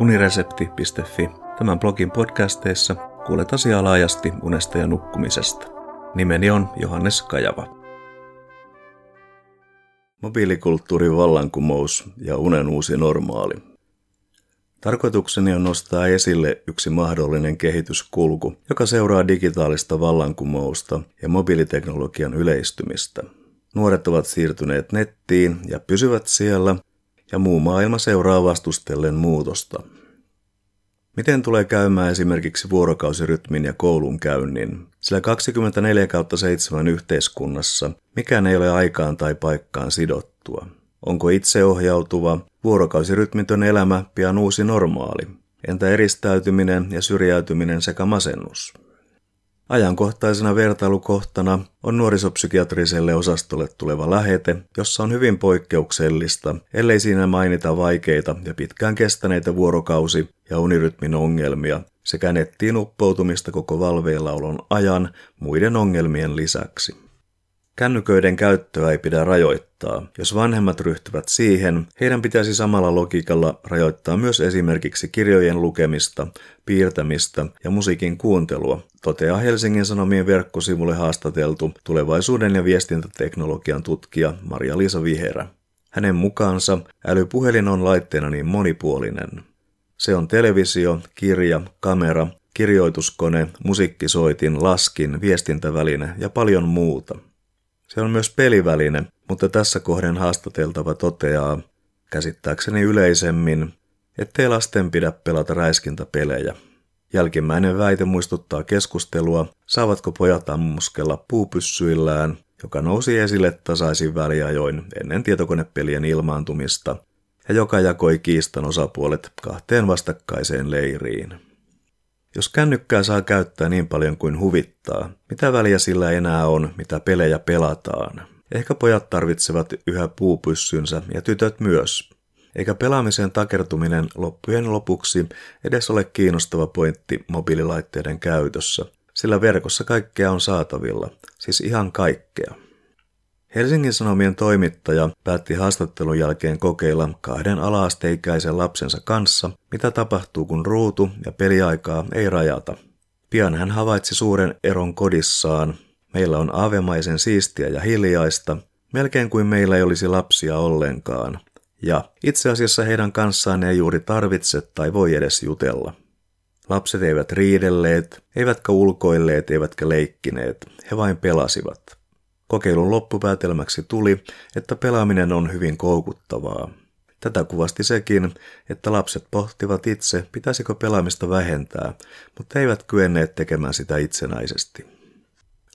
uniresepti.fi. Tämän blogin podcasteissa kuulet asiaa laajasti unesta ja nukkumisesta. Nimeni on Johannes Kajava. Mobiilikulttuurin vallankumous ja unen uusi normaali. Tarkoitukseni on nostaa esille yksi mahdollinen kehityskulku, joka seuraa digitaalista vallankumousta ja mobiiliteknologian yleistymistä. Nuoret ovat siirtyneet nettiin ja pysyvät siellä, ja muu maailma seuraa vastustellen muutosta. Miten tulee käymään esimerkiksi vuorokausirytmin ja koulun käynnin? Sillä 24 kautta 7 yhteiskunnassa mikään ei ole aikaan tai paikkaan sidottua. Onko itseohjautuva, vuorokausirytmitön elämä pian uusi normaali? Entä eristäytyminen ja syrjäytyminen sekä masennus? Ajankohtaisena vertailukohtana on nuorisopsykiatriselle osastolle tuleva lähete, jossa on hyvin poikkeuksellista, ellei siinä mainita vaikeita ja pitkään kestäneitä vuorokausi- ja unirytmin ongelmia sekä nettiin uppoutumista koko valveillaolon ajan muiden ongelmien lisäksi. Kännyköiden käyttöä ei pidä rajoittaa. Jos vanhemmat ryhtyvät siihen, heidän pitäisi samalla logiikalla rajoittaa myös esimerkiksi kirjojen lukemista, piirtämistä ja musiikin kuuntelua, toteaa Helsingin Sanomien verkkosivulle haastateltu tulevaisuuden ja viestintäteknologian tutkija Maria-Liisa Viherä. Hänen mukaansa älypuhelin on laitteena niin monipuolinen. Se on televisio, kirja, kamera, kirjoituskone, musiikkisoitin, laskin, viestintäväline ja paljon muuta – se on myös peliväline, mutta tässä kohden haastateltava toteaa, käsittääkseni yleisemmin, ettei lasten pidä pelata räiskintäpelejä. Jälkimmäinen väite muistuttaa keskustelua, saavatko pojat ammuskella puupyssyillään, joka nousi esille tasaisin väliajoin ennen tietokonepelien ilmaantumista, ja joka jakoi kiistan osapuolet kahteen vastakkaiseen leiriin. Jos kännykkää saa käyttää niin paljon kuin huvittaa, mitä väliä sillä enää on, mitä pelejä pelataan? Ehkä pojat tarvitsevat yhä puupyssynsä ja tytöt myös. Eikä pelaamiseen takertuminen loppujen lopuksi edes ole kiinnostava pointti mobiililaitteiden käytössä, sillä verkossa kaikkea on saatavilla, siis ihan kaikkea. Helsingin Sanomien toimittaja päätti haastattelun jälkeen kokeilla kahden alaasteikäisen lapsensa kanssa, mitä tapahtuu kun ruutu ja peliaikaa ei rajata. Pian hän havaitsi suuren eron kodissaan. Meillä on aavemaisen siistiä ja hiljaista, melkein kuin meillä ei olisi lapsia ollenkaan. Ja itse asiassa heidän kanssaan ei juuri tarvitse tai voi edes jutella. Lapset eivät riidelleet, eivätkä ulkoilleet, eivätkä leikkineet, he vain pelasivat. Kokeilun loppupäätelmäksi tuli, että pelaaminen on hyvin koukuttavaa. Tätä kuvasti sekin, että lapset pohtivat itse, pitäisikö pelaamista vähentää, mutta eivät kyenneet tekemään sitä itsenäisesti.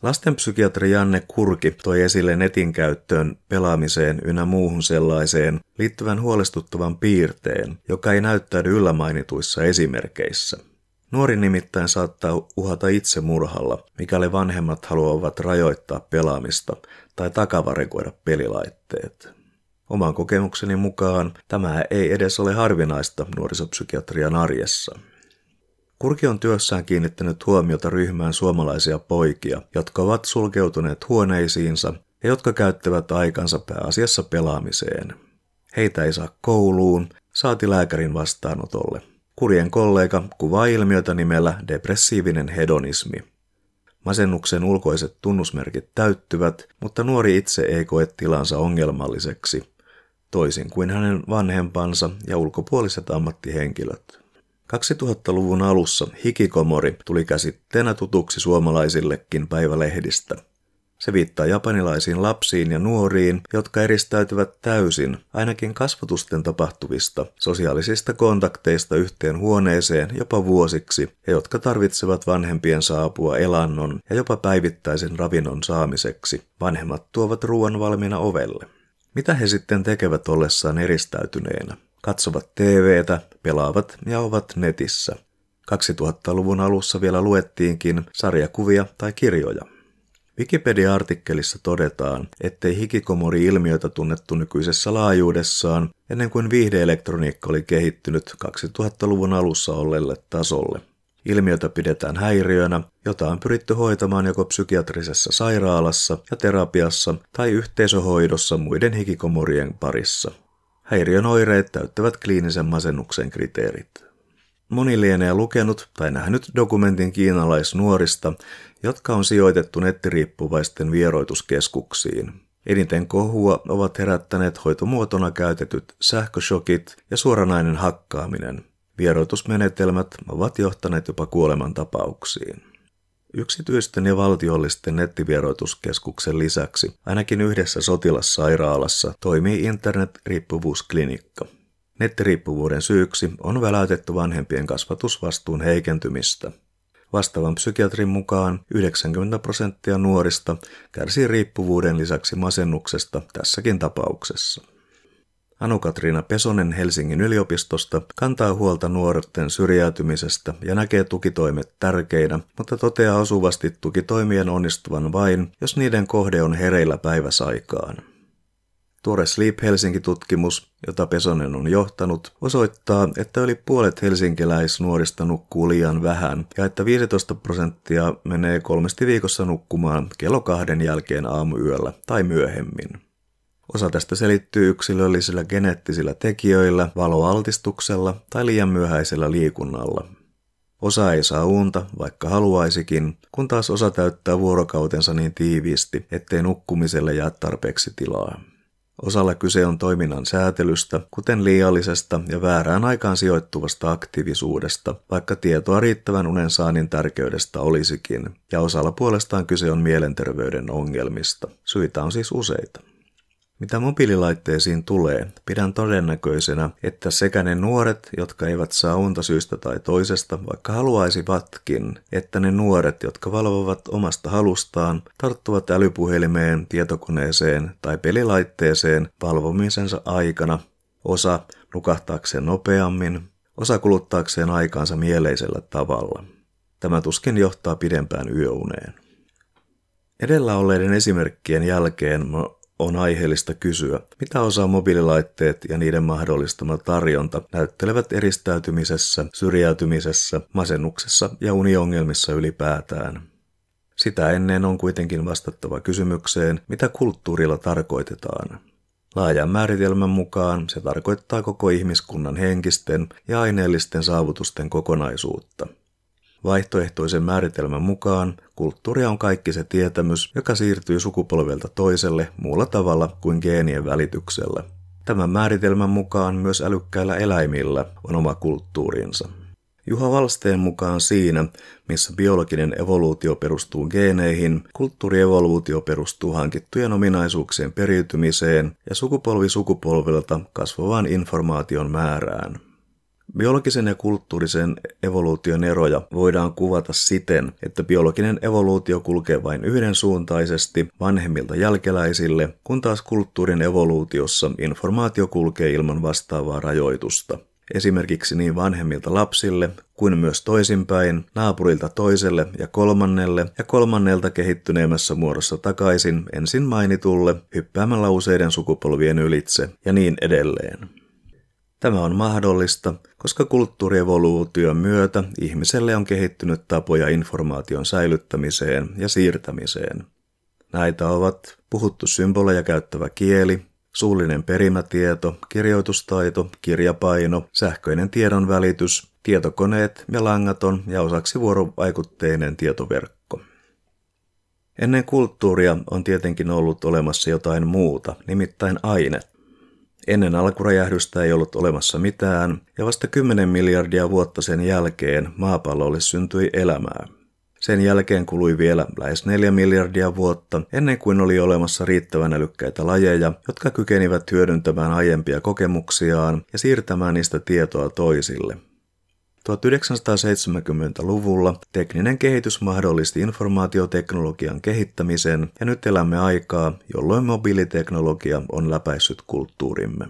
Lastenpsykiatri Janne Kurki toi esille netin käyttöön, pelaamiseen ynnä muuhun sellaiseen liittyvän huolestuttavan piirteen, joka ei näyttäydy yllämainituissa esimerkeissä – Nuori nimittäin saattaa uhata itsemurhalla, mikäli vanhemmat haluavat rajoittaa pelaamista tai takavarikoida pelilaitteet. Oman kokemukseni mukaan tämä ei edes ole harvinaista nuorisopsykiatrian arjessa. Kurki on työssään kiinnittänyt huomiota ryhmään suomalaisia poikia, jotka ovat sulkeutuneet huoneisiinsa ja jotka käyttävät aikansa pääasiassa pelaamiseen. Heitä ei saa kouluun, saati lääkärin vastaanotolle – Kurjen kollega kuvaa ilmiötä nimellä depressiivinen hedonismi. Masennuksen ulkoiset tunnusmerkit täyttyvät, mutta nuori itse ei koe tilansa ongelmalliseksi, toisin kuin hänen vanhempansa ja ulkopuoliset ammattihenkilöt. 2000-luvun alussa hikikomori tuli käsitteenä tutuksi suomalaisillekin päivälehdistä – se viittaa japanilaisiin lapsiin ja nuoriin, jotka eristäytyvät täysin, ainakin kasvatusten tapahtuvista, sosiaalisista kontakteista yhteen huoneeseen jopa vuosiksi, ja jotka tarvitsevat vanhempien saapua elannon ja jopa päivittäisen ravinnon saamiseksi. Vanhemmat tuovat ruoan valmiina ovelle. Mitä he sitten tekevät ollessaan eristäytyneenä? Katsovat TVtä, pelaavat ja ovat netissä. 2000-luvun alussa vielä luettiinkin sarjakuvia tai kirjoja. Wikipedia-artikkelissa todetaan, ettei hikikomori-ilmiötä tunnettu nykyisessä laajuudessaan ennen kuin viihdeelektroniikka oli kehittynyt 2000-luvun alussa olleelle tasolle. Ilmiötä pidetään häiriönä, jota on pyritty hoitamaan joko psykiatrisessa sairaalassa ja terapiassa tai yhteisöhoidossa muiden hikikomorien parissa. Häiriön oireet täyttävät kliinisen masennuksen kriteerit. Moni lienee lukenut tai nähnyt dokumentin kiinalaisnuorista, jotka on sijoitettu nettiriippuvaisten vieroituskeskuksiin. Eniten kohua ovat herättäneet hoitomuotona käytetyt sähköshokit ja suoranainen hakkaaminen. Vieroitusmenetelmät ovat johtaneet jopa kuolemantapauksiin. Yksityisten ja valtiollisten nettivieroituskeskuksen lisäksi ainakin yhdessä sotilassairaalassa toimii internetriippuvuusklinikka. Nettiriippuvuuden syyksi on väläytetty vanhempien kasvatusvastuun heikentymistä. Vastaavan psykiatrin mukaan 90 prosenttia nuorista kärsii riippuvuuden lisäksi masennuksesta tässäkin tapauksessa. Anu-Katriina Pesonen Helsingin yliopistosta kantaa huolta nuorten syrjäytymisestä ja näkee tukitoimet tärkeinä, mutta toteaa osuvasti tukitoimien onnistuvan vain, jos niiden kohde on hereillä päiväsaikaan. Tuore Sleep Helsinki-tutkimus, jota Pesonen on johtanut, osoittaa, että yli puolet helsinkiläisnuorista nukkuu liian vähän ja että 15 prosenttia menee kolmesti viikossa nukkumaan kello kahden jälkeen aamuyöllä tai myöhemmin. Osa tästä selittyy yksilöllisillä geneettisillä tekijöillä, valoaltistuksella tai liian myöhäisellä liikunnalla. Osa ei saa unta, vaikka haluaisikin, kun taas osa täyttää vuorokautensa niin tiiviisti, ettei nukkumiselle jää tarpeeksi tilaa. Osalla kyse on toiminnan säätelystä, kuten liiallisesta ja väärään aikaan sijoittuvasta aktiivisuudesta, vaikka tietoa riittävän unen saannin tärkeydestä olisikin, ja osalla puolestaan kyse on mielenterveyden ongelmista. Syitä on siis useita. Mitä mobiililaitteisiin tulee, pidän todennäköisenä, että sekä ne nuoret, jotka eivät saa unta syystä tai toisesta, vaikka haluaisivatkin, että ne nuoret, jotka valvovat omasta halustaan, tarttuvat älypuhelimeen, tietokoneeseen tai pelilaitteeseen valvomisensa aikana, osa nukahtaakseen nopeammin, osa kuluttaakseen aikaansa mieleisellä tavalla. Tämä tuskin johtaa pidempään yöuneen. Edellä olleiden esimerkkien jälkeen on aiheellista kysyä, mitä osaa mobiililaitteet ja niiden mahdollistama tarjonta näyttelevät eristäytymisessä, syrjäytymisessä, masennuksessa ja uniongelmissa ylipäätään. Sitä ennen on kuitenkin vastattava kysymykseen, mitä kulttuurilla tarkoitetaan. Laajan määritelmän mukaan se tarkoittaa koko ihmiskunnan henkisten ja aineellisten saavutusten kokonaisuutta – Vaihtoehtoisen määritelmän mukaan kulttuuria on kaikki se tietämys, joka siirtyy sukupolvelta toiselle muulla tavalla kuin geenien välityksellä. Tämän määritelmän mukaan myös älykkäillä eläimillä on oma kulttuurinsa. Juha Valsteen mukaan siinä, missä biologinen evoluutio perustuu geeneihin, kulttuurievoluutio perustuu hankittujen ominaisuuksien periytymiseen ja sukupolvi sukupolvelta kasvavaan informaation määrään. Biologisen ja kulttuurisen evoluution eroja voidaan kuvata siten, että biologinen evoluutio kulkee vain yhdensuuntaisesti vanhemmilta jälkeläisille, kun taas kulttuurin evoluutiossa informaatio kulkee ilman vastaavaa rajoitusta. Esimerkiksi niin vanhemmilta lapsille kuin myös toisinpäin, naapurilta toiselle ja kolmannelle ja kolmannelta kehittyneemmässä muodossa takaisin ensin mainitulle, hyppäämällä useiden sukupolvien ylitse ja niin edelleen. Tämä on mahdollista, koska kulttuurievoluution myötä ihmiselle on kehittynyt tapoja informaation säilyttämiseen ja siirtämiseen. Näitä ovat puhuttu symboleja käyttävä kieli, suullinen perimätieto, kirjoitustaito, kirjapaino, sähköinen tiedon välitys, tietokoneet ja langaton ja osaksi vuorovaikutteinen tietoverkko. Ennen kulttuuria on tietenkin ollut olemassa jotain muuta, nimittäin ainet. Ennen alkuräjähdystä ei ollut olemassa mitään, ja vasta 10 miljardia vuotta sen jälkeen maapallolle syntyi elämää. Sen jälkeen kului vielä lähes 4 miljardia vuotta ennen kuin oli olemassa riittävän älykkäitä lajeja, jotka kykenivät hyödyntämään aiempia kokemuksiaan ja siirtämään niistä tietoa toisille. 1970-luvulla tekninen kehitys mahdollisti informaatioteknologian kehittämisen ja nyt elämme aikaa, jolloin mobiiliteknologia on läpäissyt kulttuurimme.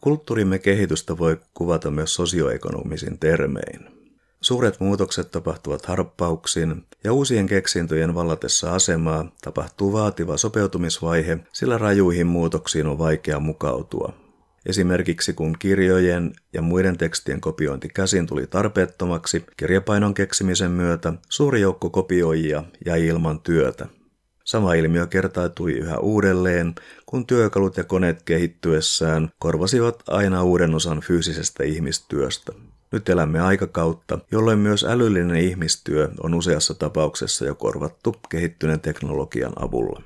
Kulttuurimme kehitystä voi kuvata myös sosioekonomisin termein. Suuret muutokset tapahtuvat harppauksin ja uusien keksintöjen vallatessa asemaa tapahtuu vaativa sopeutumisvaihe, sillä rajuihin muutoksiin on vaikea mukautua. Esimerkiksi kun kirjojen ja muiden tekstien kopiointi käsin tuli tarpeettomaksi kirjapainon keksimisen myötä, suuri joukko kopioijia jäi ilman työtä. Sama ilmiö kertautui yhä uudelleen, kun työkalut ja koneet kehittyessään korvasivat aina uuden osan fyysisestä ihmistyöstä. Nyt elämme aikakautta, jolloin myös älyllinen ihmistyö on useassa tapauksessa jo korvattu kehittyneen teknologian avulla.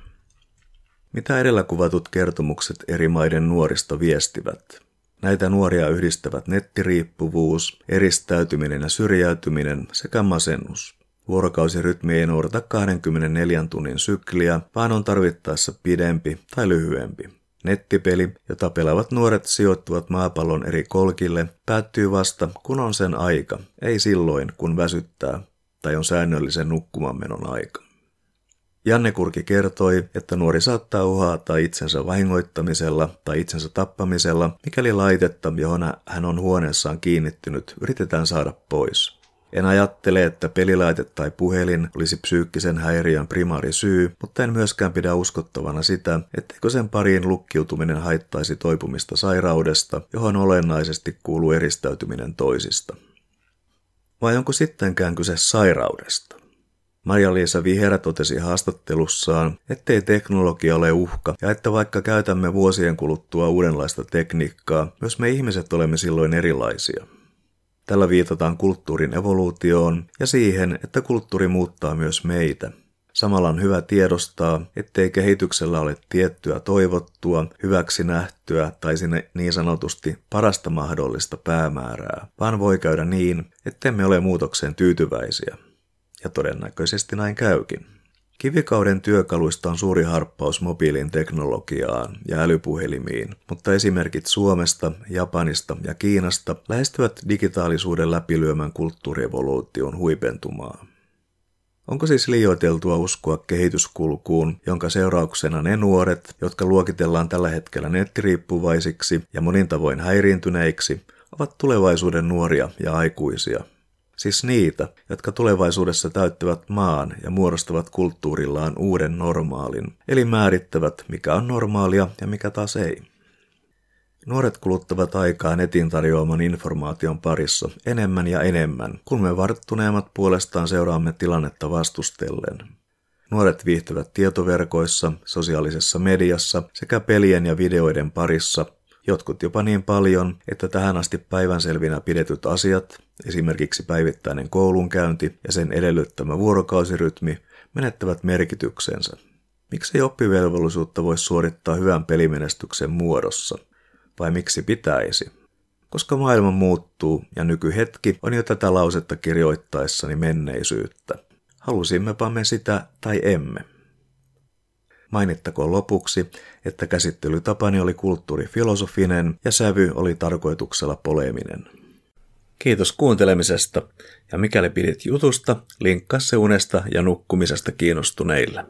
Mitä edellä kuvatut kertomukset eri maiden nuorista viestivät? Näitä nuoria yhdistävät nettiriippuvuus, eristäytyminen ja syrjäytyminen sekä masennus. Vuorokausirytmi ei noudata 24 tunnin sykliä, vaan on tarvittaessa pidempi tai lyhyempi. Nettipeli, jota pelaavat nuoret sijoittuvat maapallon eri kolkille, päättyy vasta, kun on sen aika, ei silloin, kun väsyttää tai on säännöllisen nukkumanmenon aika. Janne Kurki kertoi, että nuori saattaa uhata itsensä vahingoittamisella tai itsensä tappamisella, mikäli laitetta, johon hän on huoneessaan kiinnittynyt, yritetään saada pois. En ajattele, että pelilaite tai puhelin olisi psyykkisen häiriön primaari syy, mutta en myöskään pidä uskottavana sitä, etteikö sen pariin lukkiutuminen haittaisi toipumista sairaudesta, johon olennaisesti kuuluu eristäytyminen toisista. Vai onko sittenkään kyse sairaudesta? Maria-Liisa Viherä totesi haastattelussaan, ettei teknologia ole uhka ja että vaikka käytämme vuosien kuluttua uudenlaista tekniikkaa, myös me ihmiset olemme silloin erilaisia. Tällä viitataan kulttuurin evoluutioon ja siihen, että kulttuuri muuttaa myös meitä. Samalla on hyvä tiedostaa, ettei kehityksellä ole tiettyä toivottua, hyväksi nähtyä tai sinne niin sanotusti parasta mahdollista päämäärää, vaan voi käydä niin, ettemme ole muutokseen tyytyväisiä. Ja todennäköisesti näin käykin. Kivikauden työkaluista on suuri harppaus mobiilin teknologiaan ja älypuhelimiin, mutta esimerkit Suomesta, Japanista ja Kiinasta lähestyvät digitaalisuuden läpilyömän kulttuurievoluution huipentumaa. Onko siis liioiteltua uskoa kehityskulkuun, jonka seurauksena ne nuoret, jotka luokitellaan tällä hetkellä nettiriippuvaisiksi ja monin tavoin häiriintyneiksi, ovat tulevaisuuden nuoria ja aikuisia – siis niitä, jotka tulevaisuudessa täyttävät maan ja muodostavat kulttuurillaan uuden normaalin, eli määrittävät, mikä on normaalia ja mikä taas ei. Nuoret kuluttavat aikaa netin tarjoaman informaation parissa enemmän ja enemmän, kun me varttuneemmat puolestaan seuraamme tilannetta vastustellen. Nuoret viihtyvät tietoverkoissa, sosiaalisessa mediassa sekä pelien ja videoiden parissa jotkut jopa niin paljon, että tähän asti päivänselvinä pidetyt asiat, esimerkiksi päivittäinen koulunkäynti ja sen edellyttämä vuorokausirytmi, menettävät merkityksensä. Miksi oppivelvollisuutta voisi suorittaa hyvän pelimenestyksen muodossa? Vai miksi pitäisi? Koska maailma muuttuu ja nykyhetki on jo tätä lausetta kirjoittaessani menneisyyttä. Halusimmepa me sitä tai emme. Mainittakoon lopuksi, että käsittelytapani oli kulttuurifilosofinen ja sävy oli tarkoituksella poleminen. Kiitos kuuntelemisesta ja mikäli pidit jutusta, linkkaa se unesta ja nukkumisesta kiinnostuneille.